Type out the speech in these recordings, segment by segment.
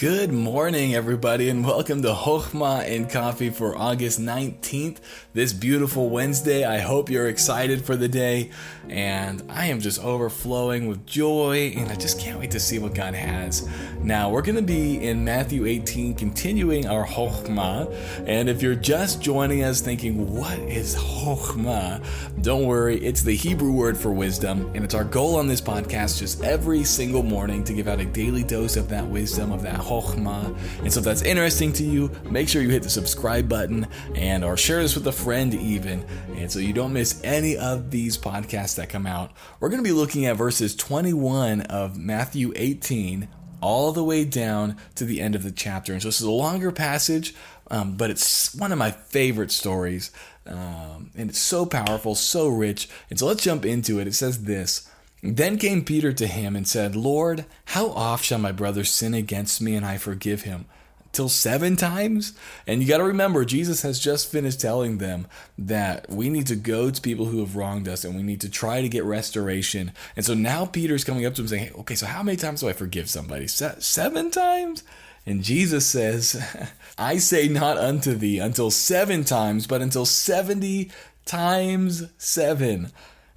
Good morning, everybody, and welcome to Hochma and Coffee for August 19th, this beautiful Wednesday. I hope you're excited for the day, and I am just overflowing with joy, and I just can't wait to see what God has. Now, we're going to be in Matthew 18, continuing our Hochma, and if you're just joining us thinking, what is Hochma? Don't worry, it's the Hebrew word for wisdom, and it's our goal on this podcast just every single morning to give out a daily dose of that wisdom, of that And so if that's interesting to you, make sure you hit the subscribe button and or share this with a friend even. And so you don't miss any of these podcasts that come out. We're going to be looking at verses 21 of Matthew 18 all the way down to the end of the chapter. And so this is a longer passage, um, but it's one of my favorite stories. Um, and it's so powerful, so rich. And so let's jump into it. It says this. Then came Peter to him and said, Lord, how oft shall my brother sin against me and I forgive him? Till seven times? And you got to remember, Jesus has just finished telling them that we need to go to people who have wronged us and we need to try to get restoration. And so now Peter's coming up to him saying, hey, okay, so how many times do I forgive somebody? Se- seven times? And Jesus says, I say not unto thee until seven times, but until 70 times seven.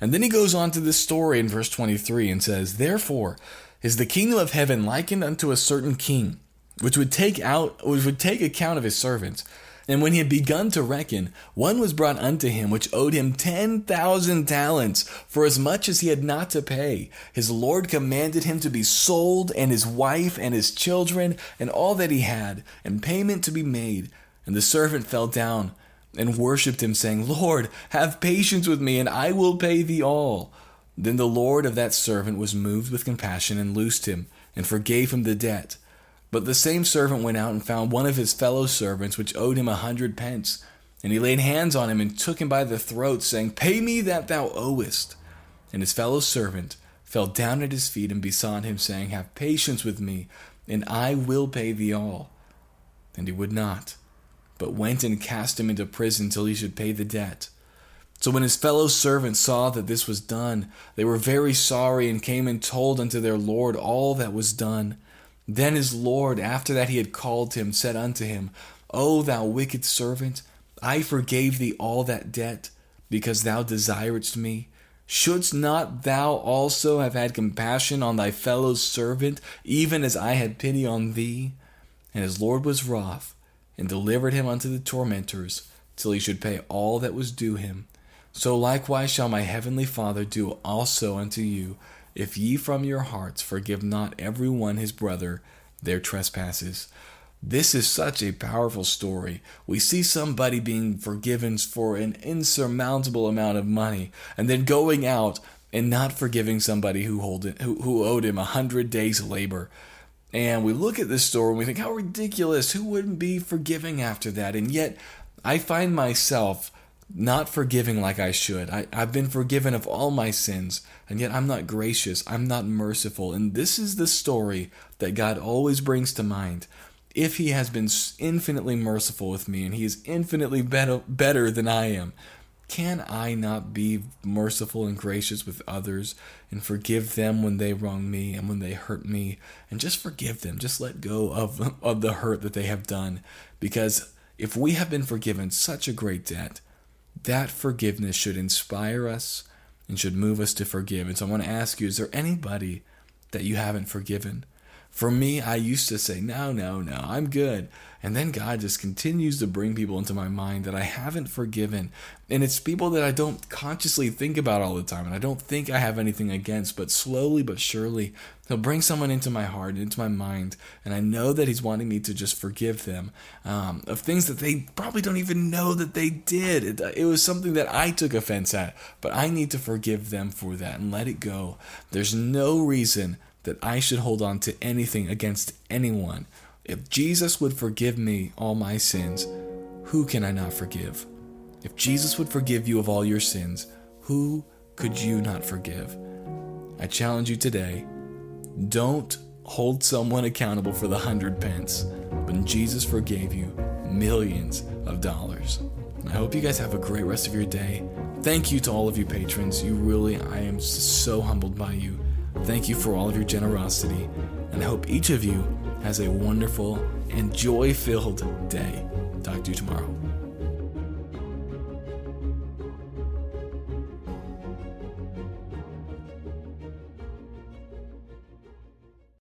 And then he goes on to this story in verse 23 and says, Therefore is the kingdom of heaven likened unto a certain king, which would take out which would take account of his servants. And when he had begun to reckon, one was brought unto him which owed him ten thousand talents, for as much as he had not to pay. His Lord commanded him to be sold, and his wife, and his children, and all that he had, and payment to be made. And the servant fell down and worshipped him, saying, Lord, have patience with me, and I will pay thee all. Then the Lord of that servant was moved with compassion, and loosed him, and forgave him the debt. But the same servant went out and found one of his fellow servants, which owed him a hundred pence. And he laid hands on him, and took him by the throat, saying, Pay me that thou owest. And his fellow servant fell down at his feet, and besought him, saying, Have patience with me, and I will pay thee all. And he would not but went and cast him into prison till he should pay the debt. So when his fellow servants saw that this was done, they were very sorry and came and told unto their Lord all that was done. Then his Lord, after that he had called him, said unto him, O thou wicked servant, I forgave thee all that debt, because thou desiredst me. Shouldst not thou also have had compassion on thy fellow servant, even as I had pity on thee? And his Lord was wroth and delivered him unto the tormentors, till he should pay all that was due him. So likewise shall my heavenly Father do also unto you, if ye from your hearts forgive not every one his brother their trespasses. This is such a powerful story. We see somebody being forgiven for an insurmountable amount of money, and then going out and not forgiving somebody who, hold it, who, who owed him a hundred days' labor. And we look at this story and we think, how ridiculous. Who wouldn't be forgiving after that? And yet, I find myself not forgiving like I should. I, I've been forgiven of all my sins, and yet I'm not gracious. I'm not merciful. And this is the story that God always brings to mind. If He has been infinitely merciful with me and He is infinitely better, better than I am, can I not be merciful and gracious with others and forgive them when they wrong me and when they hurt me and just forgive them? Just let go of, of the hurt that they have done. Because if we have been forgiven such a great debt, that forgiveness should inspire us and should move us to forgive. And so I want to ask you is there anybody that you haven't forgiven? For me, I used to say, no, no, no, I'm good. And then God just continues to bring people into my mind that I haven't forgiven. And it's people that I don't consciously think about all the time. And I don't think I have anything against, but slowly but surely, He'll bring someone into my heart, and into my mind. And I know that He's wanting me to just forgive them um, of things that they probably don't even know that they did. It, it was something that I took offense at, but I need to forgive them for that and let it go. There's no reason that I should hold on to anything against anyone. If Jesus would forgive me all my sins, who can I not forgive? If Jesus would forgive you of all your sins, who could you not forgive? I challenge you today don't hold someone accountable for the hundred pence when Jesus forgave you millions of dollars. I hope you guys have a great rest of your day. Thank you to all of you patrons. You really, I am so humbled by you. Thank you for all of your generosity, and I hope each of you has a wonderful and joy filled day. Talk to you tomorrow.